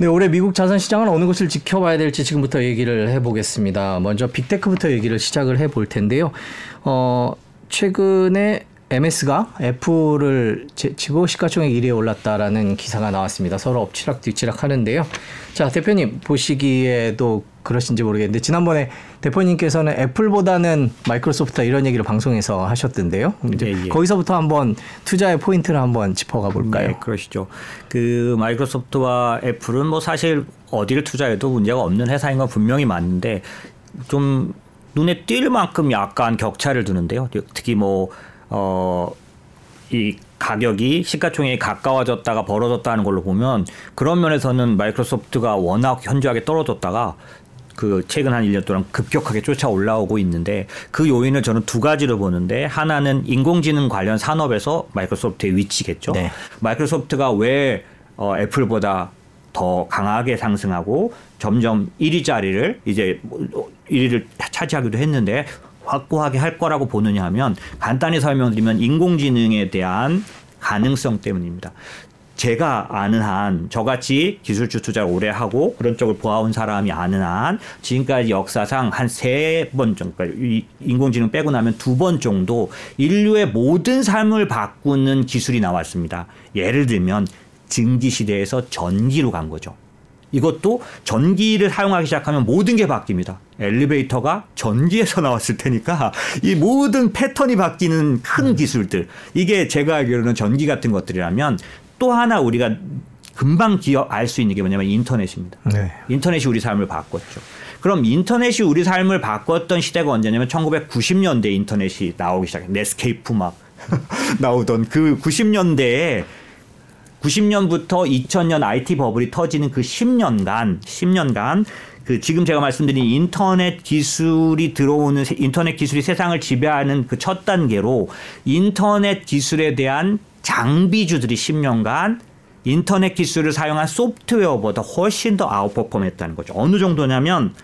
네, 올해 미국 자산 시장은 어느 것을 지켜봐야 될지 지금부터 얘기를 해보겠습니다. 먼저 빅테크부터 얘기를 시작을 해볼 텐데요. 어, 최근에 MS가 애플을 지고 시가총액 1위에 올랐다라는 기사가 나왔습니다. 서로 엎치락 뒤치락 하는데요. 자, 대표님 보시기에도 그러신지 모르겠는데 지난번에 대표님께서는 애플보다는 마이크로소프트 이런 얘기를 방송에서 하셨던데요. 예, 예. 거기서부터 한번 투자의 포인트를 한번 짚어가 볼까요? 네, 그러시죠. 그 마이크로소프트와 애플은 뭐 사실 어디를 투자해도 문제가 없는 회사인 건 분명히 맞는데 좀 눈에 띌 만큼 약간 격차를 두는데요. 특히 뭐 어, 이 가격이 시가총액이 가까워졌다가 벌어졌다는 걸로 보면 그런 면에서는 마이크로소프트가 워낙 현저하게 떨어졌다가 그 최근 한 1년 동안 급격하게 쫓아 올라오고 있는데 그 요인을 저는 두 가지로 보는데 하나는 인공지능 관련 산업에서 마이크로소프트의 위치겠죠. 네. 마이크로소프트가 왜 어, 애플보다 더 강하게 상승하고 점점 1위 자리를 이제 1위를 차지하기도 했는데 확고하게 할 거라고 보느냐 하면 간단히 설명드리면 인공지능에 대한 가능성 때문입니다. 제가 아는 한 저같이 기술주 투자를 오래 하고 그런 쪽을 보아온 사람이 아는 한 지금까지 역사상 한 세 번 정도 그러니까 인공지능 빼고 나면 두 번 정도 인류의 모든 삶을 바꾸는 기술이 나왔습니다. 예를 들면 증기 시대에서 전기로 간 거죠. 이것도 전기를 사용하기 시작하면 모든 게 바뀝니다. 엘리베이터가 전기에서 나왔을 테니까 이 모든 패턴이 바뀌는 큰 음. 기술들 이게 제가 알기로는 전기 같은 것들이라면 또 하나 우리가 금방 기억 알 수 있는 게 뭐냐면 인터넷입니다. 네. 인터넷이 우리 삶을 바꿨죠. 그럼 인터넷이 우리 삶을 바꿨던 시대가 언제냐면 1990년대 인터넷이 나오기 시작해. 넷스케이프 막 나오던 그 90년대에 90년부터 2000년 IT 버블이 터지는 그 10년간 10년간 그 지금 제가 말씀드린 인터넷 기술이 들어오는 인터넷 기술이 세상을 지배하는 그 첫 단계로 인터넷 기술에 대한 장비주들이 10년간 인터넷 기술을 사용한 소프트웨어보다 훨씬 더 아웃퍼폼했다는 거죠. 어느 정도냐면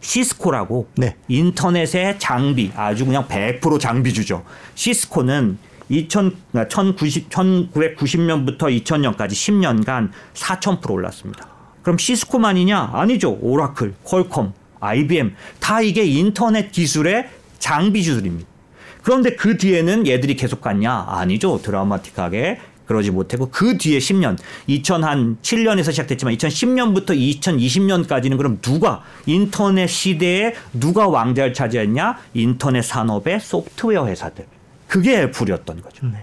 시스코라고 네. 인터넷의 장비 아주 그냥 100% 장비주죠. 시스코는 2000, 1990, 1990년부터 2000년까지 10년간 4,000% 올랐습니다. 그럼 시스코만이냐? 아니죠. 오라클, 퀄컴, IBM 다 이게 인터넷 기술의 장비주들입니다. 그런데 그 뒤에는 얘들이 계속 갔냐? 아니죠. 드라마틱하게 그러지 못하고 그 뒤에 10년, 2007년에서 시작됐지만 2010년부터 2020년까지는 그럼 누가 인터넷 시대에 누가 왕자를 차지했냐? 인터넷 산업의 소프트웨어 회사들. 그게 애플이었던 거죠. 네.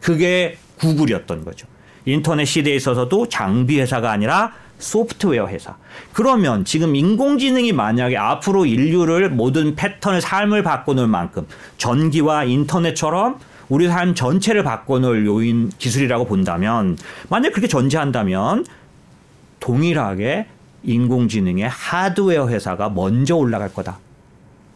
그게 구글이었던 거죠. 인터넷 시대에 있어서도 장비 회사가 아니라 소프트웨어 회사. 그러면 지금 인공지능이 만약에 앞으로 인류를 모든 패턴을 삶을 바꿔놓을 만큼 전기와 인터넷처럼 우리 삶 전체를 바꿔놓을 요인 기술이라고 본다면 만약 그렇게 전제한다면 동일하게 인공지능의 하드웨어 회사가 먼저 올라갈 거다.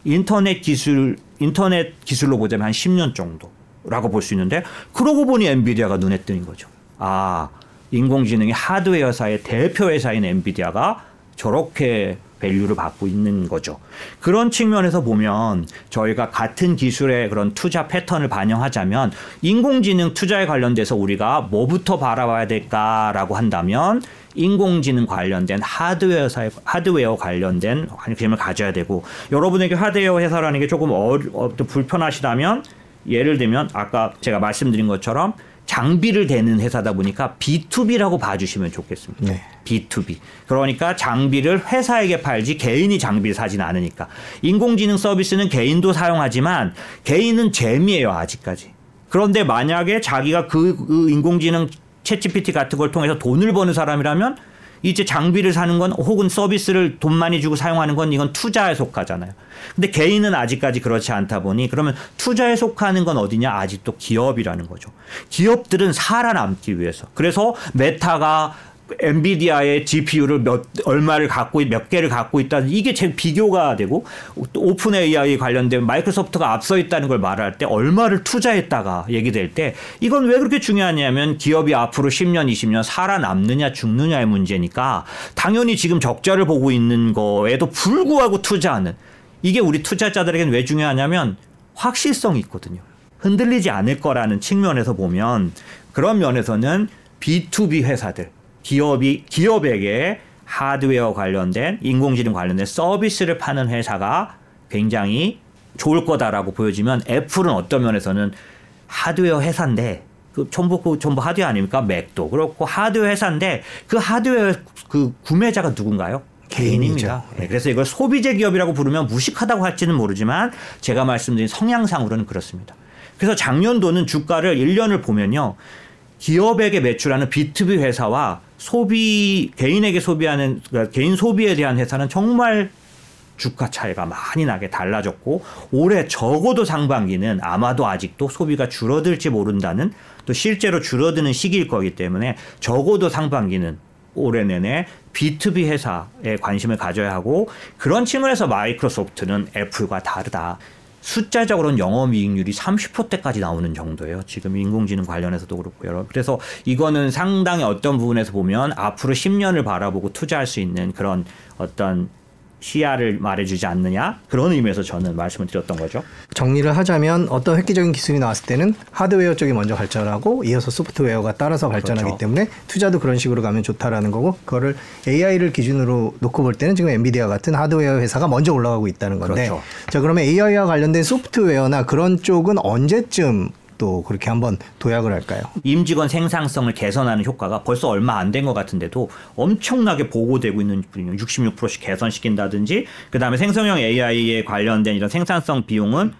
인터넷 기술 인터넷 기술로 보자면 한 10년 정도라고 볼 수 있는데 그러고 보니 엔비디아가 눈에 띄는 거죠. 아 인공지능의 하드웨어 회사의 대표 회사인 엔비디아가 저렇게 밸류를 받고 있는 거죠. 그런 측면에서 보면 저희가 같은 기술의 그런 투자 패턴을 반영하자면 인공지능 투자에 관련돼서 우리가 뭐부터 바라봐야 될까라고 한다면 인공지능 관련된 하드웨어 사 하드웨어 관련된 관심을 가져야 되고 여러분에게 하드웨어 회사라는 게 조금 어, 어, 불편하시다면 예를 들면 아까 제가 말씀드린 것처럼 장비를 대는 회사다 보니까 B2B라고 봐주시면 좋겠습니다. 네. B2B. 그러니까 장비를 회사에게 팔지 개인이 장비를 사지는 않으니까. 인공지능 서비스는 개인도 사용하지만 개인은 재미예요, 아직까지. 그런데 만약에 자기가 그, 그 인공지능 챗GPT 같은 걸 통해서 돈을 버는 사람이라면 이제 장비를 사는 건 혹은 서비스를 돈 많이 주고 사용하는 건 이건 투자에 속하잖아요. 근데 개인은 아직까지 그렇지 않다 보니 그러면 투자에 속하는 건 어디냐? 아직도 기업이라는 거죠. 기업들은 살아남기 위해서. 그래서 메타가 엔비디아의 GPU를 몇 얼마를 갖고 몇 개를 갖고 있다 이게 이제 비교가 되고 OpenAI 관련된 마이크로소프트가 앞서 있다는 걸 말할 때 얼마를 투자했다가 얘기될 때 이건 왜 그렇게 중요하냐면 기업이 앞으로 10년 20년 살아남느냐 죽느냐의 문제니까 당연히 지금 적자를 보고 있는 거에도 불구하고 투자하는 이게 우리 투자자들에게는 왜 중요하냐면 확실성이 있거든요. 흔들리지 않을 거라는 측면에서 보면 그런 면에서는 B2B 회사들 기업이 기업에게 하드웨어 관련된 인공지능 관련된 서비스를 파는 회사가 굉장히 좋을 거다라고 보여지면 애플은 어떤 면에서는 하드웨어 회사인데 그 전부 그 전부 하드웨어 아닙니까? 맥도 그렇고 하드웨어 회사인데 그 하드웨어 그 구매자가 누군가요? 개인입니다. 네, 그래서 이걸 소비재 기업이라고 부르면 무식하다고 할지는 모르지만 제가 말씀드린 성향상으로는 그렇습니다. 그래서 작년도는 주가를 1년을 보면요. 기업에게 매출하는 B2B 회사와 소비 개인에게 소비하는 그러니까 개인 소비에 대한 회사는 정말 주가 차이가 많이 나게 달라졌고 올해 적어도 상반기는 아마도 아직도 소비가 줄어들지 모른다는 또 실제로 줄어드는 시기일 거기 때문에 적어도 상반기는 올해 내내 B2B 회사에 관심을 가져야 하고 그런 측면에서 마이크로소프트는 애플과 다르다. 숫자적으로는 영업이익률이 30%대까지 나오는 정도예요. 지금 인공지능 관련해서도 그렇고요. 그래서 이거는 상당히 어떤 부분에서 보면 앞으로 10년을 바라보고 투자할 수 있는 그런 어떤 시야를 말해주지 않느냐 그런 의미에서 저는 말씀을 드렸던 거죠. 정리를 하자면 어떤 획기적인 기술이 나왔을 때는 하드웨어 쪽이 먼저 발전하고 이어서 소프트웨어가 따라서 발전하기 그렇죠. 때문에 투자도 그런 식으로 가면 좋다라는 거고 그거를 AI를 기준으로 놓고 볼 때는 지금 엔비디아 같은 하드웨어 회사가 먼저 올라가고 있다는 건데 그렇죠. 자 그러면 AI와 관련된 소프트웨어나 그런 쪽은 언제쯤 또 그렇게 한번 도약을 할까요? 임직원 생산성을 개선하는 효과가 벌써 얼마 안 된 것 같은데도 엄청나게 보고되고 있는 분이 66%씩 개선시킨다든지 그다음에 생성형 AI에 관련된 이런 생산성 비용은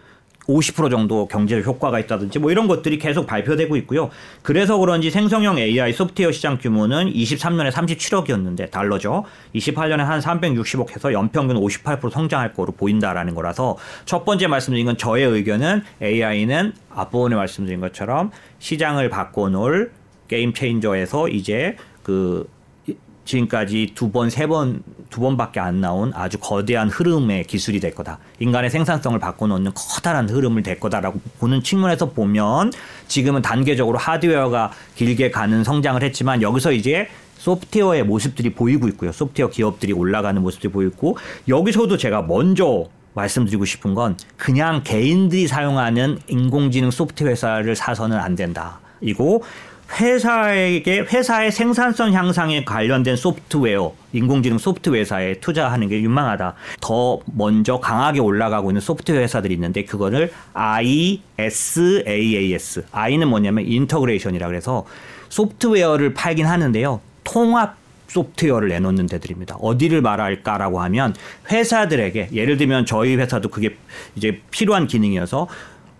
50% 정도 경제적 효과가 있다든지 뭐 이런 것들이 계속 발표되고 있고요. 그래서 그런지 생성형 AI 소프트웨어 시장 규모는 23년에 37억이었는데 달러죠. 28년에 한 360억 해서 연평균 58% 성장할 거로 보인다라는 거라서 첫 번째 말씀드린 건 저의 의견은 AI는 앞부분에 말씀드린 것처럼 시장을 바꿔놓을 게임 체인저에서 이제 그 지금까지 두 번, 세 번, 두 번밖에 안 나온 아주 거대한 흐름의 기술이 될 거다. 인간의 생산성을 바꿔놓는 커다란 흐름을 될 거다라고 보는 측면에서 보면 지금은 단계적으로 하드웨어가 길게 가는 성장을 했지만 여기서 이제 소프트웨어의 모습들이 보이고 있고요. 소프트웨어 기업들이 올라가는 모습들이 보이고 여기서도 제가 먼저 말씀드리고 싶은 건 그냥 개인들이 사용하는 인공지능 소프트웨어 회사를 사서는 안 된다. 이고 회사에게 회사의 생산성 향상에 관련된 소프트웨어, 인공지능 소프트웨어 회사에 투자하는 게 유망하다. 더 먼저 강하게 올라가고 있는 소프트웨어 회사들이 있는데 그거를 ISAAS. I는 뭐냐면 integration이라 그래서 소프트웨어를 팔긴 하는데요. 통합 소프트웨어를 내놓는 데들입니다. 어디를 말할까라고 하면 회사들에게 예를 들면 저희 회사도 그게 이제 필요한 기능이어서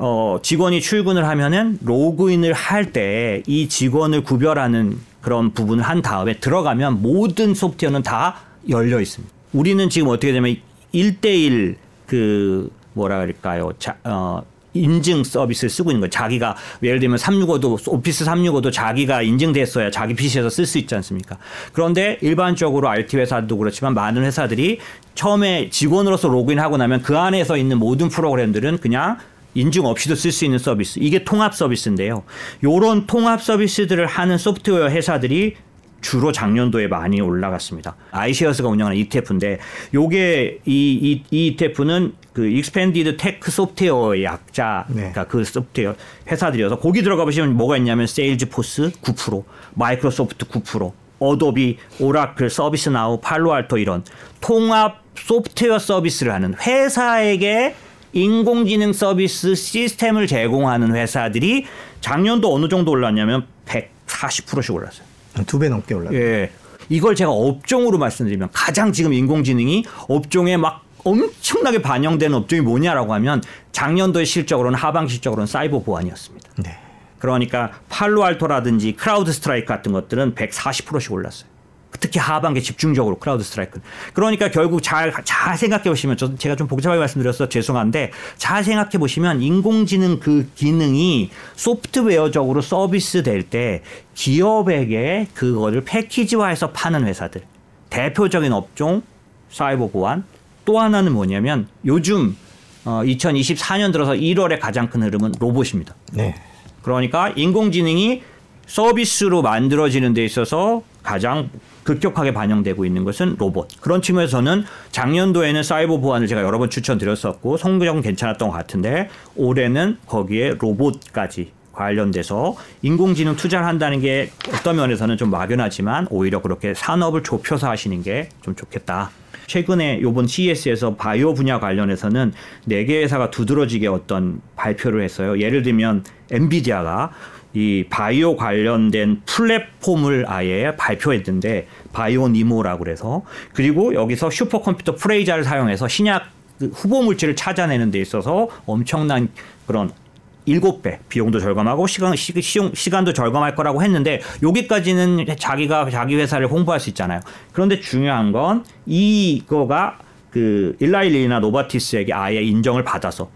어, 직원이 출근을 하면은 로그인을 할 때 이 직원을 구별하는 그런 부분을 한 다음에 들어가면 모든 소프트웨어는 다 열려 있습니다. 우리는 지금 어떻게 되면 1대1그 뭐라 그럴까요? 자, 어, 인증 서비스를 쓰고 있는 거예요. 자기가 예를 들면 365도 오피스 365도 자기가 인증됐어야 자기 PC에서 쓸 수 있지 않습니까? 그런데 일반적으로 IT 회사도 그렇지만 많은 회사들이 처음에 직원으로서 로그인하고 나면 그 안에서 있는 모든 프로그램들은 그냥 인증 없이도 쓸 수 있는 서비스. 이게 통합 서비스인데요. 요런 통합 서비스들을 하는 소프트웨어 회사들이 주로 작년도에 많이 올라갔습니다. 아이시어스가 운영하는 ETF인데 요게 이, 이, 이 ETF는 그 Expanded Tech Software의 약자 네. 그러니까 그 소프트웨어 회사들이어서 거기 들어가 보시면 뭐가 있냐면 세일즈포스 9%, 마이크로소프트 9%, 어도비, 오라클, 서비스나우, 팔로알토 이런 통합 소프트웨어 서비스를 하는 회사에게 인공지능 서비스 시스템을 제공하는 회사들이 작년도 어느 정도 올랐냐면 140%씩 올랐어요. 두 배 넘게 올랐어요. 예. 이걸 제가 업종으로 말씀드리면 가장 지금 인공지능이 업종에 막 엄청나게 반영되는 업종이 뭐냐라고 하면 작년도의 실적으로는 하반 실적으로는 사이버 보안이었습니다. 네. 그러니까 팔로알토라든지 크라우드 스트라이크 같은 것들은 140%씩 올랐어요. 특히 하반기 집중적으로 크라우드 스트라이크. 그러니까 결국 잘, 잘 생각해 보시면 저, 제가 좀 복잡하게 말씀드려서 죄송한데 잘 생각해 보시면 인공지능 그 기능이 소프트웨어적으로 서비스 될 때 기업에게 그거를 패키지화해서 파는 회사들. 대표적인 업종 사이버 보안 또 하나는 뭐냐면 요즘 어, 2024년 들어서 1월에 가장 큰 흐름은 로봇입니다. 네. 그러니까 인공지능이 서비스로 만들어지는 데 있어서 가장 급격하게 반영되고 있는 것은 로봇. 그런 측면에서는 작년도에는 사이버 보안을 제가 여러 번 추천드렸었고 성적은 괜찮았던 것 같은데 올해는 거기에 로봇까지 관련돼서 인공지능 투자를 한다는 게 어떤 면에서는 좀 막연하지만 오히려 그렇게 산업을 좁혀서 하시는 게 좀 좋겠다. 최근에 요번 CES에서 바이오 분야 관련해서는 네 개 회사가 두드러지게 어떤 발표를 했어요. 예를 들면 엔비디아가 이 바이오 관련된 플랫폼을 아예 발표했는데 바이오 니모라고 그래서 그리고 여기서 슈퍼컴퓨터 프레이자를 사용해서 신약 그 후보 물질을 찾아내는 데 있어서 엄청난 그런 일곱 배 비용도 절감하고 시간 시, 시간도 절감할 거라고 했는데 여기까지는 자기가 자기 회사를 홍보할 수 있잖아요. 그런데 중요한 건 이거가 그 일라이릴리나 노바티스에게 아예 인정을 받아서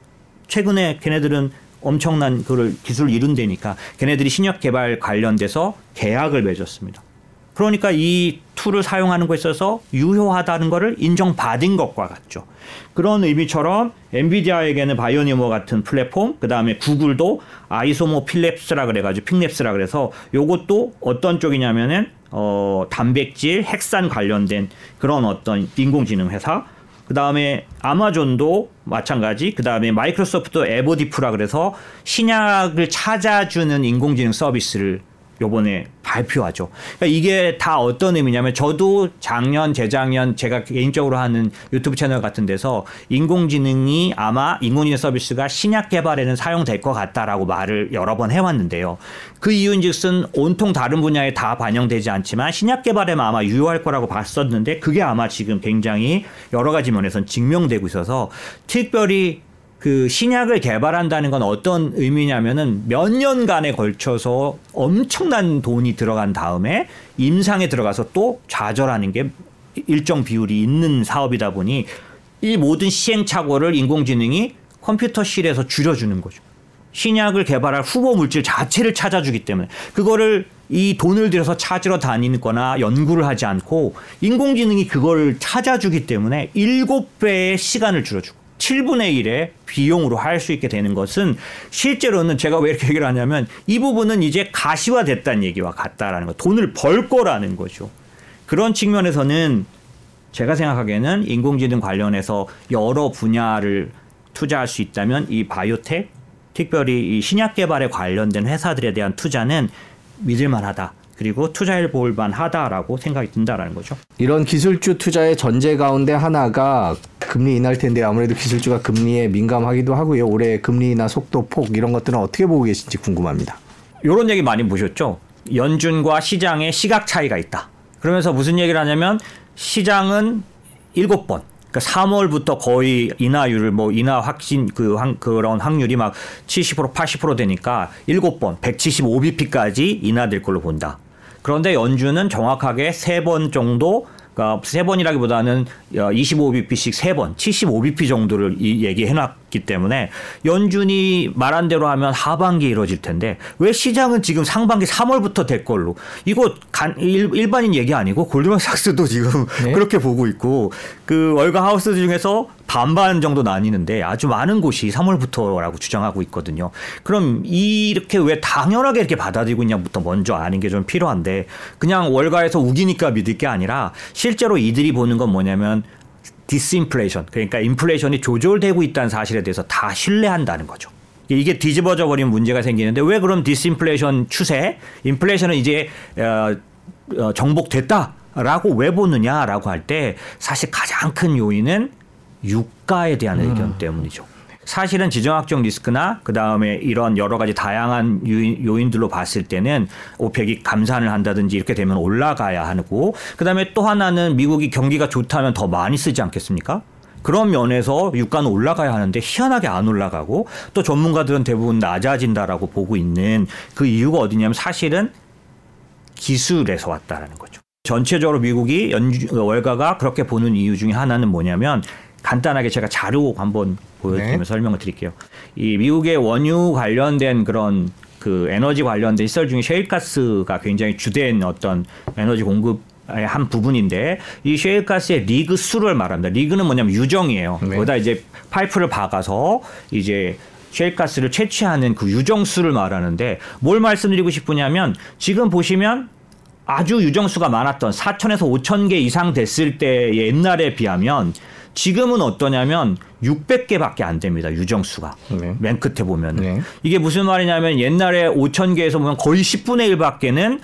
최근에 걔네들은 엄청난 그를 기술 이룬다니까 걔네들이 신약 개발 관련돼서 계약을 맺었습니다. 그러니까 이 tool을 사용하는 것에 있어서 유효하다는 것을 인정받은 것과 같죠. 그런 의미처럼 엔비디아에게는 바이오니모 같은 플랫폼, 그 다음에 구글도 아이소모픽 랩스라 그래가지고 픽랩스라 그래서 요것도 어떤 쪽이냐면은 어 단백질, 핵산 관련된 그런 어떤 인공지능 회사, 그 다음에 아마존도 마찬가지. 그 다음에 마이크로소프트 에보디프라 그래서 신약을 찾아주는 인공지능 서비스를 요번에 발표하죠. 그러니까 이게 다 어떤 의미냐면 저도 작년, 재작년 제가 개인적으로 하는 유튜브 채널 같은 데서 인공지능이 아마 인공지능 서비스가 신약 개발에는 사용될 것 같다라고 말을 여러 번 해왔는데요. 그 이유인 즉슨 온통 다른 분야에 다 반영되지 않지만 신약 개발에만 아마 유효할 거라고 봤었는데 그게 아마 지금 굉장히 여러 가지 면에서 증명되고 있어서 특별히 그 신약을 개발한다는 건 어떤 의미냐면은 몇 년간에 걸쳐서 엄청난 돈이 들어간 다음에 임상에 들어가서 또 좌절하는 게 일정 비율이 있는 사업이다 보니 이 모든 시행착오를 인공지능이 컴퓨터실에서 줄여주는 거죠. 신약을 개발할 후보 물질 자체를 찾아주기 때문에 그거를 이 돈을 들여서 찾으러 다니거나 연구를 하지 않고 인공지능이 그걸 찾아주기 때문에 일곱 배의 시간을 줄여주고 7분의 1의 비용으로 할 수 있게 되는 것은 실제로는 제가 왜 이렇게 얘기를 하냐면 이 부분은 이제 가시화됐다는 얘기와 같다라는 거. 돈을 벌 거라는 거죠. 그런 측면에서는 제가 생각하기에는 인공지능 관련해서 여러 분야를 투자할 수 있다면 이 바이오텍, 특별히 이 신약 개발에 관련된 회사들에 대한 투자는 믿을 만하다. 그리고 투자해 볼 만하다라고 생각이 든다라는 거죠. 이런 기술주 투자의 전제 가운데 하나가 금리 인할 텐데 아무래도 기술주가 금리에 민감하기도 하고요. 올해 금리나 속도 폭 이런 것들은 어떻게 보고 계신지 궁금합니다. 이런 얘기 많이 보셨죠? 연준과 시장의 시각 차이가 있다. 그러면서 무슨 얘기를 하냐면 시장은 일곱 번 그러니까 3월부터 거의 인하율을 뭐 인하 확신 그 확, 그런 확률이 막 70% 80% 되니까 7번 175bp까지 인하될 걸로 본다. 그런데 연준은 정확하게 세 번 정도 그러니까 세 번이라기보다는 25bp씩 세 번, 75bp 정도를 얘기해 놨기 때문에 연준이 말한 대로 하면 하반기 이루어질 텐데 왜 시장은 지금 상반기 3월부터 될 걸로 이거 간, 일, 반인 얘기 아니고 골드만삭스도 지금 네? 그렇게 보고 있고 그 월가 하우스 중에서 반반 정도 나뉘는데 아주 많은 곳이 3월부터라고 주장하고 있거든요. 그럼 이렇게 왜 당연하게 이렇게 받아들이고 있냐부터 먼저 아는 게 좀 필요한데 그냥 월가에서 우기니까 믿을 게 아니라 실제로 이들이 보는 건 뭐냐면 디스인플레이션 그러니까 인플레이션이 조절되고 있다는 사실에 대해서 다 신뢰한다는 거죠. 이게 뒤집어져 버리면 문제가 생기는데 왜 그럼 디스인플레이션 추세, 인플레이션은 이제 어, 어, 정복됐다 라고 왜 보느냐라고 할 때 사실 가장 큰 요인은 유가에 대한 음. 의견 때문이죠. 사실은 지정학적 리스크나 그 다음에 이런 여러 가지 다양한 요인, 들로 봤을 때는 오펙이 감산을 한다든지 이렇게 되면 올라가야 하고 그 다음에 또 하나는 미국이 경기가 좋다면 더 많이 쓰지 않겠습니까? 그런 면에서 유가는 올라가야 하는데 희한하게 안 올라가고 또 전문가들은 대부분 낮아진다라고 보고 있는 그 이유가 어디냐면 사실은 기술에서 왔다라는 거죠. 전체적으로 미국이 연주, 월가가 그렇게 보는 이유 중에 하나는 뭐냐면 간단하게 제가 자료 한번 보여드리면서 네. 설명을 드릴게요. 이 미국의 원유 관련된 그런 그 에너지 관련된 시설 중에 셰일가스가 굉장히 주된 어떤 에너지 공급 한 부분인데 이 셰일가스의 리그 수를 말합니다. 리그는 뭐냐면 유정이에요. 네. 거기다 이제 파이프를 박아서 이제 셰일가스를 채취하는 그 유정수를 말하는데 뭘 말씀드리고 싶으냐면 지금 보시면 아주 유정수가 많았던 4천에서 5천 개 이상 됐을 때 옛날에 비하면 지금은 어떠냐면 600개밖에 안 됩니다. 유정수가. 네. 맨 끝에 보면. 네. 은 이게 무슨 말이냐면 옛날에 5천 개에서 보면 거의 10분의 1밖에는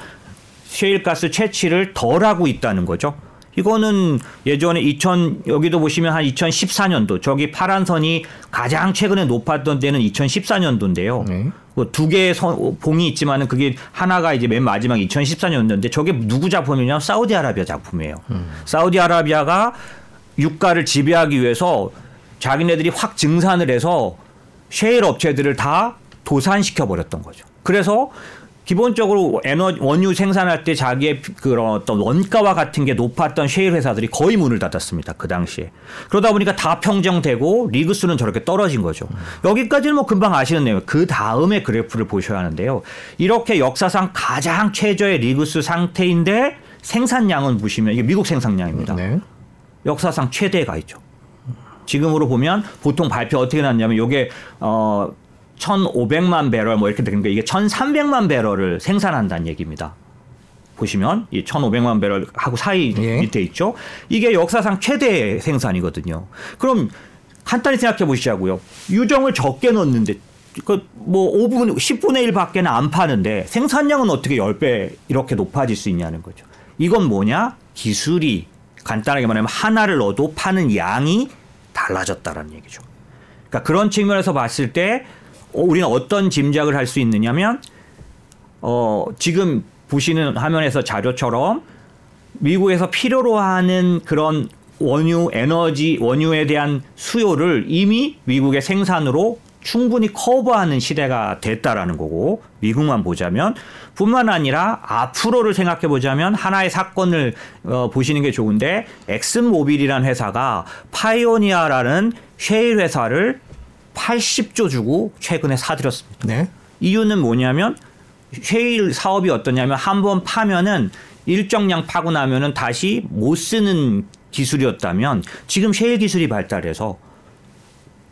셰일가스 채취를 덜 하고 있다는 거죠. 이거는 예전에 2000 여기도 보시면 한 2014년도 저기 파란 선이 가장 최근에 높았던 때는 2014년도인데요. 네. 뭐두 개의 선, 봉이 있지만은 그게 하나가 이제 맨 마지막 2014년도인데 저게 누구 작품이냐? 사우디아라비아 작품이에요. 사우디아라비아가 유가를 지배하기 위해서 자기네들이 확 증산을 해서 셰일 업체들을 다 도산시켜 버렸던 거죠. 그래서 기본적으로 에너 원유 생산할 때 자기의 그런 어떤 원가와 같은 게 높았던 셰일 회사들이 거의 문을 닫았습니다. 그 당시에. 그러다 보니까 다 평정되고 리그 수는 저렇게 떨어진 거죠. 여기까지는 뭐 금방 아시는 내용. 그 다음에 그래프를 보셔야 하는데요. 이렇게 역사상 가장 최저의 리그 수 상태인데 생산량은 보시면 이게 미국 생산량입니다. 네. 역사상 최대가 있죠. 지금으로 보면 보통 발표 어떻게 났냐면 이게 어 1,500만 배럴 뭐 이렇게 되는 게 이게 1,300만 배럴을 생산한다는 얘기입니다. 보시면 이 1,500만 배럴 하고 사이 예. 밑에 있죠. 이게 역사상 최대 생산이거든요. 그럼 간단히 생각해 보시자고요. 유정을 적게 넣었는데 그뭐 5분 10분의 1밖에는 안 파는데 생산량은 어떻게 10배 이렇게 높아질 수 있냐는 거죠. 이건 뭐냐? 기술이 간단하게 말하면 하나를 넣어도 파는 양이 달라졌다라는 얘기죠. 그러니까 그런 측면에서 봤을 때 어, 우리는 어떤 짐작을 할 수 있느냐면 어, 지금 보시는 화면에서 자료처럼 미국에서 필요로 하는 그런 원유 에너지 원유에 대한 수요를 이미 미국의 생산으로 충분히 커버하는 시대가 됐다라는 거고 미국만 보자면 뿐만 아니라 앞으로를 생각해 보자면 하나의 사건을 어, 보시는 게 좋은데 엑슨모빌이라는 회사가 파이오니아라는 셰일 회사를 80조 주고 최근에 사들였습니다. 네. 이유는 뭐냐면 셰일 사업이 어떠냐면 한 번 파면은 일정량 파고 나면은 다시 못 쓰는 기술이었다면 지금 셰일 기술이 발달해서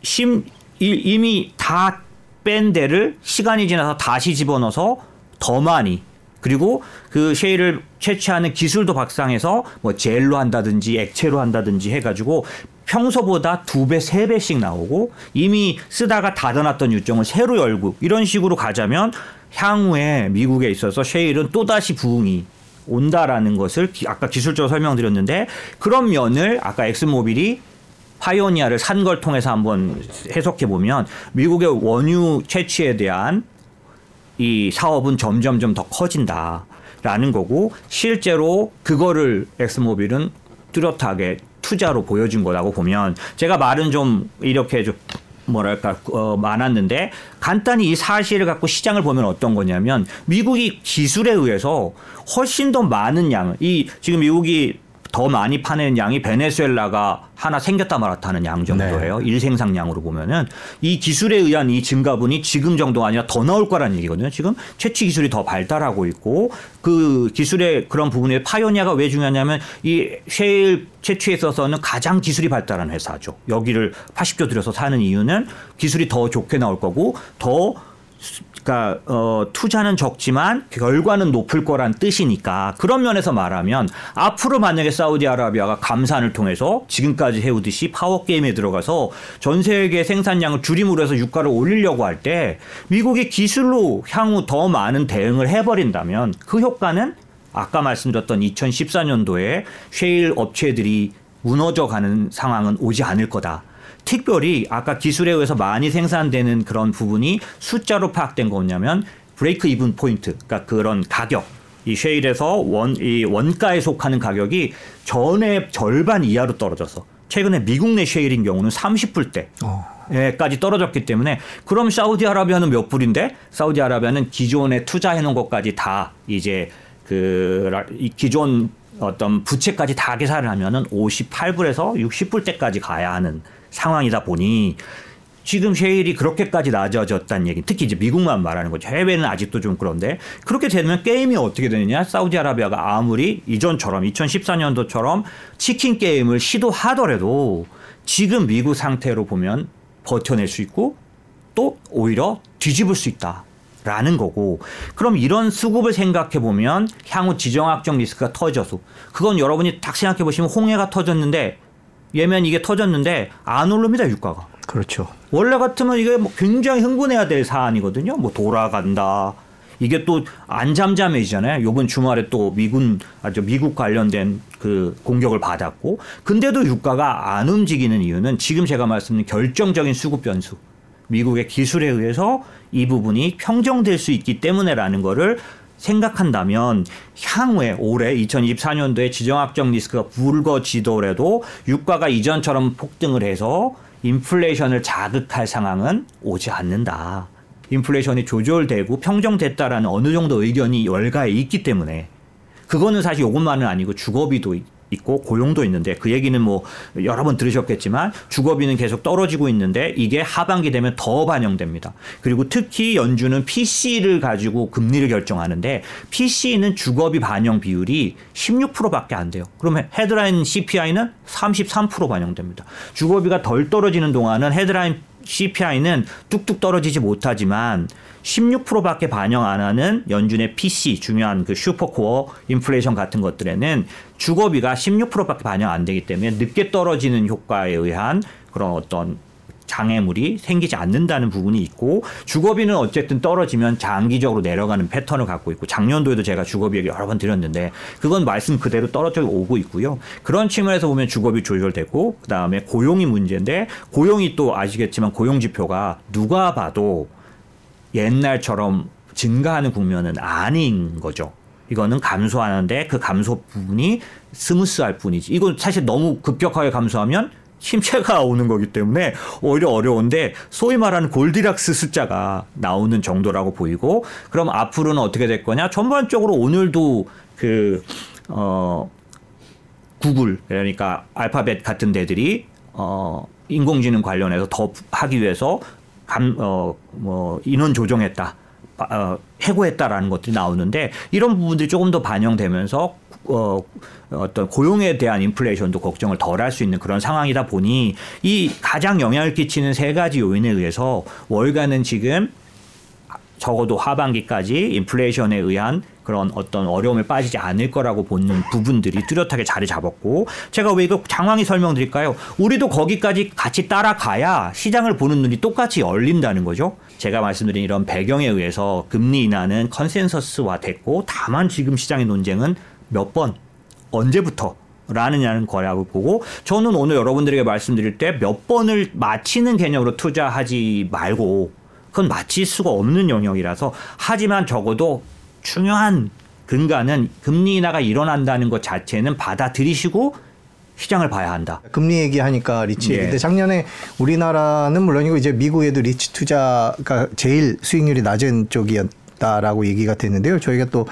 심 이- 이미 다 뺀 데를 시간이 지나서 다시 집어넣어서 더 많이. 그리고 그 셰일을 채취하는 기술도 박상해서 뭐 젤로 한다든지 액체로 한다든지 해가지고 평소보다 두 배, 세 배씩 나오고 이미 쓰다가 닫아놨던 유정을 새로 열고 이런 식으로 가자면 향후에 미국에 있어서 셰일은 또다시 부흥이 온다라는 것을 기- 아까 기술적으로 설명드렸는데 그런 면을 아까 엑슨모빌이 파이오니아를 산 걸 통해서 한번 해석해 보면 미국의 원유 채취에 대한 이 사업은 점점점 더 커진다라는 거고 실제로 그거를 엑스모빌은 뚜렷하게 투자로 보여준 거라고 보면 제가 말은 좀 이렇게 좀 뭐랄까 어, 많았는데 간단히 이 사실을 갖고 시장을 보면 어떤 거냐면 미국이 기술에 의해서 훨씬 더 많은 양을 이 지금 미국이 더 많이 파는 양이 베네수엘라가 하나 생겼다 말았다 하는 양 정도예요. 일생산량으로 보면은 이 기술에 의한 이 증가분이 지금 정도가 아니라 더 나올 거라는 얘기거든요. 지금 채취 기술이 더 발달하고 있고 그 기술의 그런 부분에 파이오니아가 왜 중요하냐면 이 셰일 채취에 있어서는 가장 기술이 발달한 회사죠. 여기를 80조 들여서 사는 이유는 기술이 더 좋게 나올 거고 더 그러니까 어, 투자는 적지만 결과는 높을 거란 뜻이니까 그런 면에서 말하면 앞으로 만약에 사우디아라비아가 감산을 통해서 지금까지 해오듯이 파워 게임에 들어가서 전 세계 생산량을 줄임으로 해서 유가를 올리려고 할 때 미국이 기술로 향후 더 많은 대응을 해버린다면 그 효과는 아까 말씀드렸던 2014년도에 셰일 업체들이 무너져가는 상황은 오지 않을 거다. 특별히 아까 기술에 의해서 많이 생산되는 그런 부분이 숫자로 파악된 거냐면 브레이크 이븐 포인트, 그러니까 그런 가격. 이 쉐일에서 원, 이 원가에 속하는 가격이 전의 절반 이하로 떨어져서 최근에 미국 내 쉐일인 경우는 30불대. 어. 에까지 떨어졌기 때문에 그럼 사우디아라비아는 몇 불인데 사우디아라비아는 기존에 투자해 놓은 것까지 다 이제 그 기존 어떤 부채까지 다 계산을 하면은 58불에서 60불대까지 가야 하는 상황이다 보니 지금 셰일이 그렇게까지 낮아졌다는 얘기 특히 이제 미국만 말하는 거죠 해외는 아직도 좀 그런데 그렇게 되면 게임이 어떻게 되느냐 사우디아라비아가 아무리 이전처럼 2014년도처럼 치킨 게임을 시도하더라도 지금 미국 상태로 보면 버텨낼 수 있고 또 오히려 뒤집을 수 있다. 라는 거고 그럼 이런 수급을 생각해 보면 향후 지정학적 리스크가 터져서 그건 여러분이 딱 생각해 보시면 홍해가 터졌는데 예면 이게 터졌는데 안 오릅니다 유가가. 그렇죠. 원래 같으면 이게 뭐 굉장히 흥분해야 될 사안이거든요. 뭐 돌아간다. 이게 또 안 잠잠해지잖아요. 요번 주말에 또 미군 아주 미국 관련된 그 공격을 받았고 근데도 유가가 안 움직이는 이유는 지금 제가 말씀드린 결정적인 수급 변수 미국의 기술에 의해서 이 부분이 평정될 수 있기 때문에라는 거를 생각한다면 향후에 올해 2024년도에 지정학적 리스크가 불거지더라도 유가가 이전처럼 폭등을 해서 인플레이션을 자극할 상황은 오지 않는다. 인플레이션이 조절되고 평정됐다라는 어느 정도 의견이 열가에 있기 때문에 그거는 사실 이것만은 아니고 주거비도 있고 고용도 있는데 그 얘기는 뭐 여러 번 들으셨겠지만 주거비는 계속 떨어지고 있는데 이게 하반기 되면 더 반영됩니다. 그리고 특히 연준은 PC를 가지고 금리를 결정하는데 PC는 주거비 반영 비율이 16%밖에 안 돼요. 그러면 헤드라인 CPI는 33% 반영됩니다. 주거비가 덜 떨어지는 동안은 헤드라인 CPI는 뚝뚝 떨어지지 못하지만 16%밖에 반영 안 하는 연준의 PC 중요한 그 슈퍼코어 인플레이션 같은 것들에는 주거비가 16%밖에 반영 안 되기 때문에 늦게 떨어지는 효과에 의한 그런 어떤 장애물이 생기지 않는다는 부분이 있고 주거비는 어쨌든 떨어지면 장기적으로 내려가는 패턴을 갖고 있고 작년도에도 제가 주거비 얘기 여러 번 드렸는데 그건 말씀 그대로 떨어져 오고 있고요. 그런 측면에서 보면 주거비 조절되고 그다음에 고용이 문제인데 고용이 또 아시겠지만 고용 지표가 누가 봐도 옛날처럼 증가하는 국면은 아닌 거죠. 이거는 감소하는데 그 감소 부분이 스무스할 뿐이지. 이건 사실 너무 급격하게 감소하면 침체가 오는 거기 때문에 오히려 어려운데 소위 말하는 골디락스 숫자가 나오는 정도라고 보이고 그럼 앞으로는 어떻게 될 거냐? 전반적으로 오늘도 그 어 구글 그러니까 알파벳 같은 데들이 어 인공지능 관련해서 더 하기 위해서 감, 어, 뭐, 인원 조정했다. 어, 해고했다라는 것들이 나오는데 이런 부분들이 조금 더 반영되면서 어, 어떤 고용에 대한 인플레이션도 걱정을 덜 할 수 있는 그런 상황이다 보니 이 가장 영향을 끼치는 세 가지 요인에 의해서 월가는 지금 적어도 하반기까지 인플레이션에 의한 그런 어떤 어려움에 빠지지 않을 거라고 보는 부분들이 뚜렷하게 자리 잡았고 제가 왜 이거 장황히 설명드릴까요? 우리도 거기까지 같이 따라가야 시장을 보는 눈이 똑같이 열린다는 거죠. 제가 말씀드린 이런 배경에 의해서 금리 인하는 컨센서스화 됐고 다만 지금 시장의 논쟁은 몇 번 언제부터 라느냐는 거라고 보고 저는 오늘 여러분들에게 말씀드릴 때 몇 번을 마치는 개념으로 투자하지 말고 그건 맞힐 수가 없는 영역이라서 하지만 적어도 중요한 근간은 금리 인하가 일어난다는 것 자체는 받아들이시고 시장을 봐야 한다. 금리 얘기하니까 리츠 예. 얘기인데 작년에 우리나라는 물론이고 이제 미국에도 리츠 투자가 제일 수익률이 낮은 쪽이었다라고 얘기가 됐는데요. 저희가 또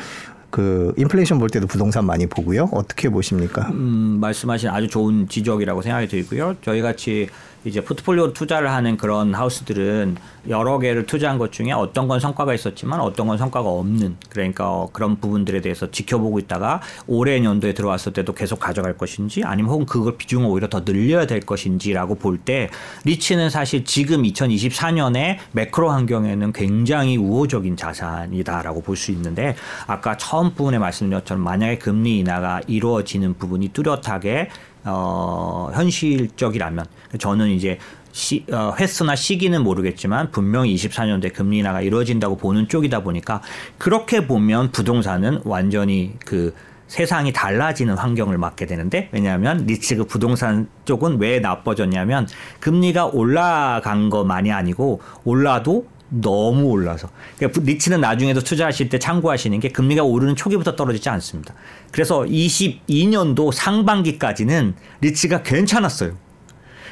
그 인플레이션 볼 때도 부동산 많이 보고요. 어떻게 보십니까? 음, 말씀하신 아주 좋은 지적이라고 생각이 들고요. 저희 같이 이제 포트폴리오 투자를 하는 그런 하우스들은 여러 개를 투자한 것 중에 어떤 건 성과가 있었지만 어떤 건 성과가 없는 그러니까 어, 그런 부분들에 대해서 지켜보고 있다가 올해 연도에 들어왔을 때도 계속 가져갈 것인지 아니면 혹은 그걸 비중을 오히려 더 늘려야 될 것인지라고 볼 때 리츠는 사실 지금 2024년에 매크로 환경에는 굉장히 우호적인 자산이다라고 볼 수 있는데 아까 처음 부분에 것처럼 만약에 금리 인하가 이루어지는 부분이 뚜렷하게 어, 현실적이라면. 저는 이제 시, 어, 횟수나 시기는 모르겠지만 분명히 24년도에 금리 인하가 이루어진다고 보는 쪽이다 보니까 그렇게 보면 부동산은 완전히 그 세상이 달라지는 환경을 맞게 되는데 왜냐하면 리츠그 부동산 쪽은 왜 나빠졌냐면 금리가 올라간 것만이 아니고 올라도 너무 올라서 그러니까 리츠는 나중에도 투자하실 때 참고하시는 게 금리가 오르는 초기부터 떨어지지 않습니다. 그래서 22년도 상반기까지는 리츠가 괜찮았어요.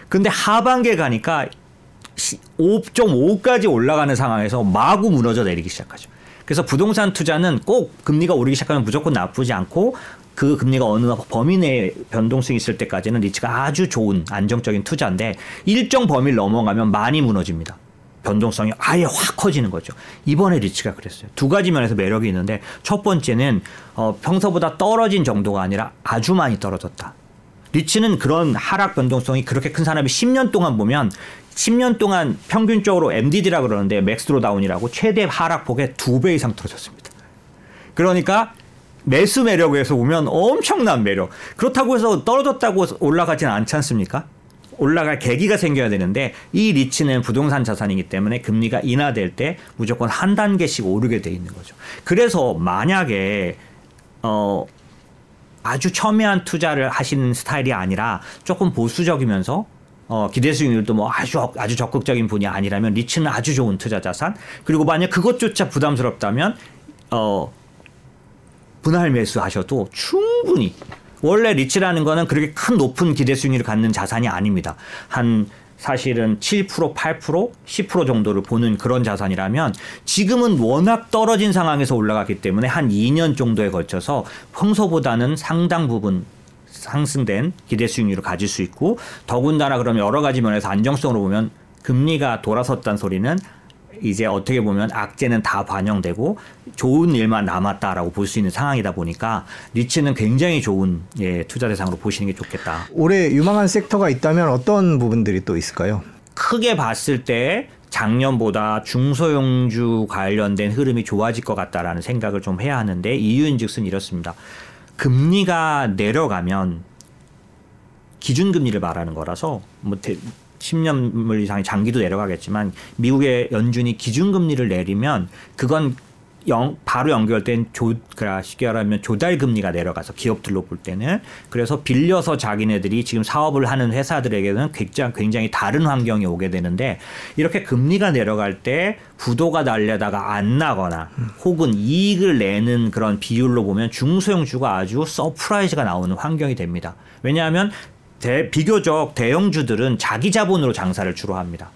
근데 하반기에 가니까 5.5까지 올라가는 상황에서 마구 무너져 내리기 시작하죠. 그래서 부동산 투자는 꼭 금리가 오르기 시작하면 무조건 나쁘지 않고 그 금리가 어느 범위 내에 변동성이 있을 때까지는 리츠가 아주 좋은 안정적인 투자인데 일정 범위를 넘어가면 많이 무너집니다. 변동성이 아예 확 커지는 거죠. 이번에 리츠가 그랬어요. 두 가지 면에서 매력이 있는데 첫 번째는 어, 평소보다 떨어진 정도가 아니라 아주 많이 떨어졌다. 리츠는 그런 하락 변동성이 그렇게 큰 사람이 10년 동안 보면 10년 동안 평균적으로 MDD라 그러는데 max drawdown이라고 최대 하락폭의 두 배 이상 떨어졌습니다. 그러니까 매수 매력에서 보면 엄청난 매력. 그렇다고 해서 떨어졌다고 올라가지는 않지 않습니까? 올라갈 계기가 생겨야 되는데 이 리츠는 부동산 자산이기 때문에 금리가 인하될 때 무조건 한 단계씩 오르게 돼 있는 거죠. 그래서 만약에 어 아주 첨예한 투자를 하시는 스타일이 아니라 조금 보수적이면서 어, 기대 수익률도 뭐 아주 아주 적극적인 분이 아니라면 리츠는 아주 좋은 투자 자산. 그리고 만약 그것조차 부담스럽다면 어 분할 매수하셔도 충분히 원래 리츠라는 거는 그렇게 큰 높은 기대 수익률을 갖는 자산이 아닙니다. 한 사실은 7%, 8%, 10% 정도를 보는 그런 자산이라면 지금은 워낙 떨어진 상황에서 올라갔기 때문에 한 2년 정도에 걸쳐서 평소보다는 상당 부분 상승된 기대 수익률을 가질 수 있고 더군다나 그러면 여러 가지 면에서 안정성으로 보면 금리가 돌아섰다는 소리는 이제 어떻게 보면 악재는 다 반영되고 좋은 일만 남았다라고 볼 수 있는 상황이다 보니까 리츠는 굉장히 좋은 예, 투자 대상으로 보시는 게 좋겠다. 올해 유망한 섹터가 있다면 어떤 부분들이 또 있을까요? 크게 봤을 때 작년보다 중소형주 관련된 흐름이 좋아질 것 같다라는 생각을 좀 해야 하는데 이유인즉슨 이렇습니다. 금리가 내려가면 기준금리를 말하는 거라서 뭐 10년 이상의 장기도 내려가겠지만 미국의 연준이 기준금리를 내리면 그건 영, 바로 연결된 조, 그라 쉽게 말하면 조달 금리가 내려가서 기업들로 볼 때는 그래서 빌려서 자기네들이 지금 사업을 하는 회사들에게는 굉장히, 굉장히 다른 환경이 오게 되는데 이렇게 금리가 내려갈 때 부도가 나려다가 안 나거나 혹은 이익을 내는 그런 비율로 보면 중소형주가 아주 surprise가 나오는 환경이 됩니다. 왜냐하면 대, 비교적 대형주들은 자기 자본으로 장사를 주로 합니다.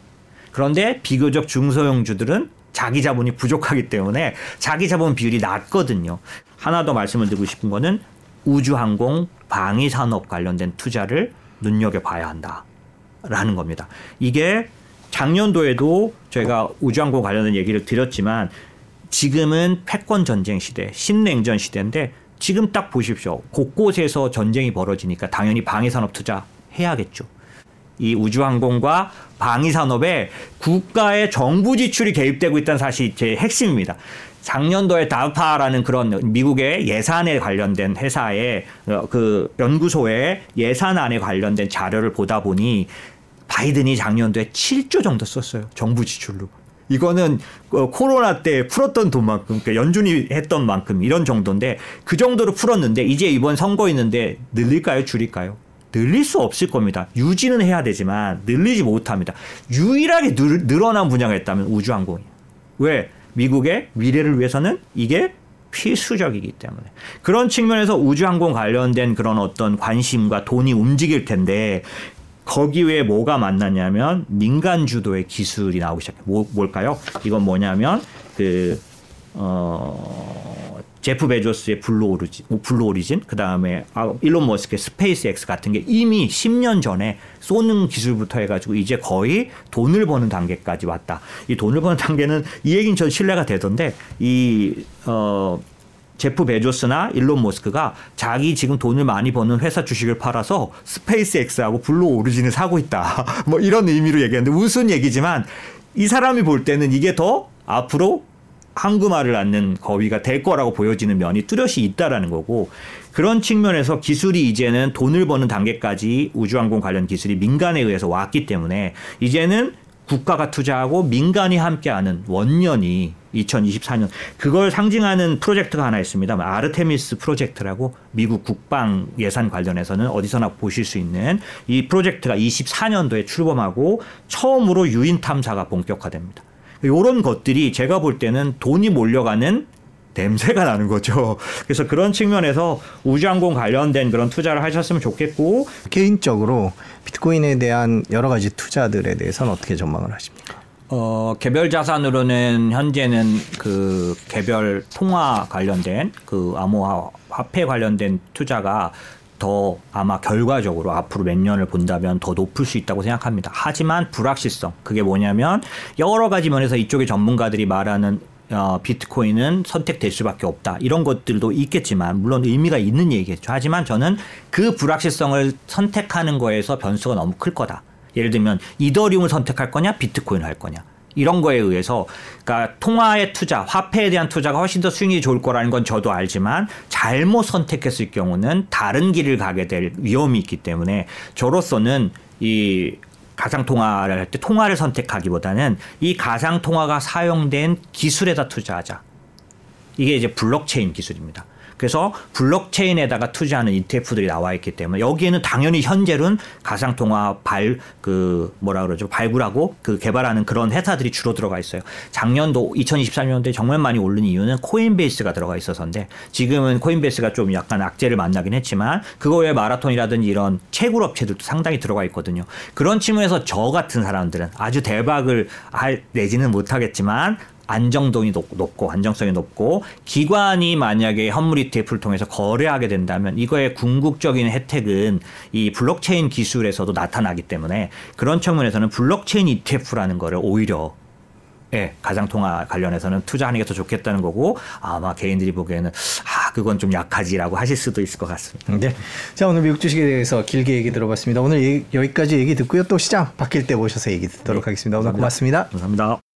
그런데 비교적 중소형주들은 자기 자본이 부족하기 때문에 자기 자본 비율이 낮거든요. 하나 더 말씀을 드리고 싶은 거는 우주항공 방위 산업 관련된 투자를 눈여겨 봐야 한다라는 겁니다. 이게 작년도에도 저희가 우주항공 관련된 얘기를 드렸지만 지금은 패권 전쟁 시대, 신냉전 시대인데 지금 딱 보십시오. 곳곳에서 전쟁이 벌어지니까 당연히 방위산업 투자 해야겠죠. 이 우주항공과 방위산업에 국가의 정부 지출이 개입되고 있다는 사실이 제 핵심입니다. 작년도에 다파라는 그런 미국의 예산에 관련된 회사의 어, 그 연구소의 예산안에 관련된 자료를 보다 보니 바이든이 작년도에 7조 정도 썼어요. 정부 지출로. 이거는 어, 코로나 때 풀었던 돈만큼 그러니까 연준이 했던 만큼 이런 정도인데 그 정도로 풀었는데 이제 이번 선거 있는데 늘릴까요 줄일까요? 늘릴 수 없을 겁니다. 유지는 해야 되지만 늘리지 못합니다. 유일하게 늘, 늘어난 분야가 있다면 우주항공이에요. 왜? 미국의 미래를 위해서는 이게 필수적이기 때문에 그런 측면에서 우주항공 관련된 그런 어떤 관심과 돈이 움직일 텐데 거기에 뭐가 만났냐면 민간 주도의 기술이 나오기 시작해. 뭐, 뭘까요? 이건 뭐냐면 그 어, 제프 베조스의 블루 오리진, 뭐 블루 오리진, 그 다음에 아, 일론 머스크의 스페이스 X 같은 게 이미 10년 전에 쏘는 기술부터 해가지고 이제 거의 돈을 버는 단계까지 왔다. 이 돈을 버는 단계는 이 얘기는 전 신뢰가 되던데 이 어. 제프 베조스나 일론 머스크가 자기 지금 돈을 많이 버는 회사 주식을 팔아서 스페이스 X하고 블루 오리진을 사고 있다. 뭐 이런 의미로 얘기하는데 무슨 얘기지만 이 사람이 볼 때는 이게 더 앞으로 황금알을 낳는 거위가 될 거라고 보여지는 면이 뚜렷이 있다라는 거고 그런 측면에서 기술이 이제는 돈을 버는 단계까지 우주항공 관련 기술이 민간에 의해서 왔기 때문에 이제는 국가가 투자하고 민간이 함께하는 원년이 2024년 그걸 상징하는 프로젝트가 하나 있습니다. 아르테미스 프로젝트라고 미국 국방 예산 관련해서는 어디서나 보실 수 있는 이 프로젝트가 24년도에 출범하고 처음으로 유인 탐사가 본격화됩니다. 이런 것들이 제가 볼 때는 돈이 몰려가는 냄새가 나는 거죠. 그래서 그런 측면에서 우주항공 관련된 그런 투자를 하셨으면 좋겠고 개인적으로 비트코인에 대한 여러 가지 투자들에 대해서는 어떻게 전망을 하십니까? 어, 개별 자산으로는 현재는 그 개별 통화 관련된 그 암호화 화폐 관련된 투자가 더 아마 결과적으로 앞으로 몇 년을 본다면 더 높을 수 있다고 생각합니다. 하지만 불확실성 그게 뭐냐면 여러 가지 면에서 이쪽의 전문가들이 말하는 어, 비트코인은 선택될 수밖에 없다. 이런 것들도 있겠지만 물론 의미가 있는 얘기겠죠. 하지만 저는 그 불확실성을 선택하는 거에서 변수가 너무 클 거다. 예를 들면 이더리움을 선택할 거냐, 비트코인을 할 거냐. 이런 거에 의해서 그러니까 통화의 투자, 화폐에 대한 투자가 훨씬 더 수익이 좋을 거라는 건 저도 알지만 잘못 선택했을 경우는 다른 길을 가게 될 위험이 있기 때문에 저로서는 이 가상 통화를 할 때 통화를 선택하기보다는 이 가상 통화가 사용된 기술에다 투자하자. 이게 이제 블록체인 기술입니다. 그래서 블록체인에다가 투자하는 ETF들이 나와 있기 때문에 여기에는 당연히 현재는 가상통화 발 그 뭐라 그러죠 발굴하고 그 개발하는 그런 회사들이 주로 들어가 있어요. 작년도 2023년도에 정말 많이 오른 이유는 코인베이스가 들어가 있어서인데 지금은 코인베이스가 좀 약간 악재를 만나긴 했지만 그거 외에 마라톤이라든지 이런 채굴 업체들도 상당히 들어가 있거든요. 그런 측면에서 저 같은 사람들은 아주 대박을 할 내지는 못하겠지만 안정성이 높고 안정성이 높고 기관이 만약에 현물 ETF를 통해서 거래하게 된다면 이거의 궁극적인 혜택은 이 블록체인 기술에서도 나타나기 때문에 그런 측면에서는 블록체인 ETF라는 거를 오히려 예, 가상통화 관련해서는 투자하는 게 더 좋겠다는 거고 아마 개인들이 보기에는 아 그건 좀 약하지라고 하실 수도 있을 것 같습니다. 네. 자 오늘 미국 주식에 대해서 길게 얘기 들어봤습니다. 오늘 여기까지 얘기 듣고요. 또 시장 바뀔 때 모셔서 얘기 듣도록 네, 하겠습니다. 오늘 고맙습니다. 감사합니다.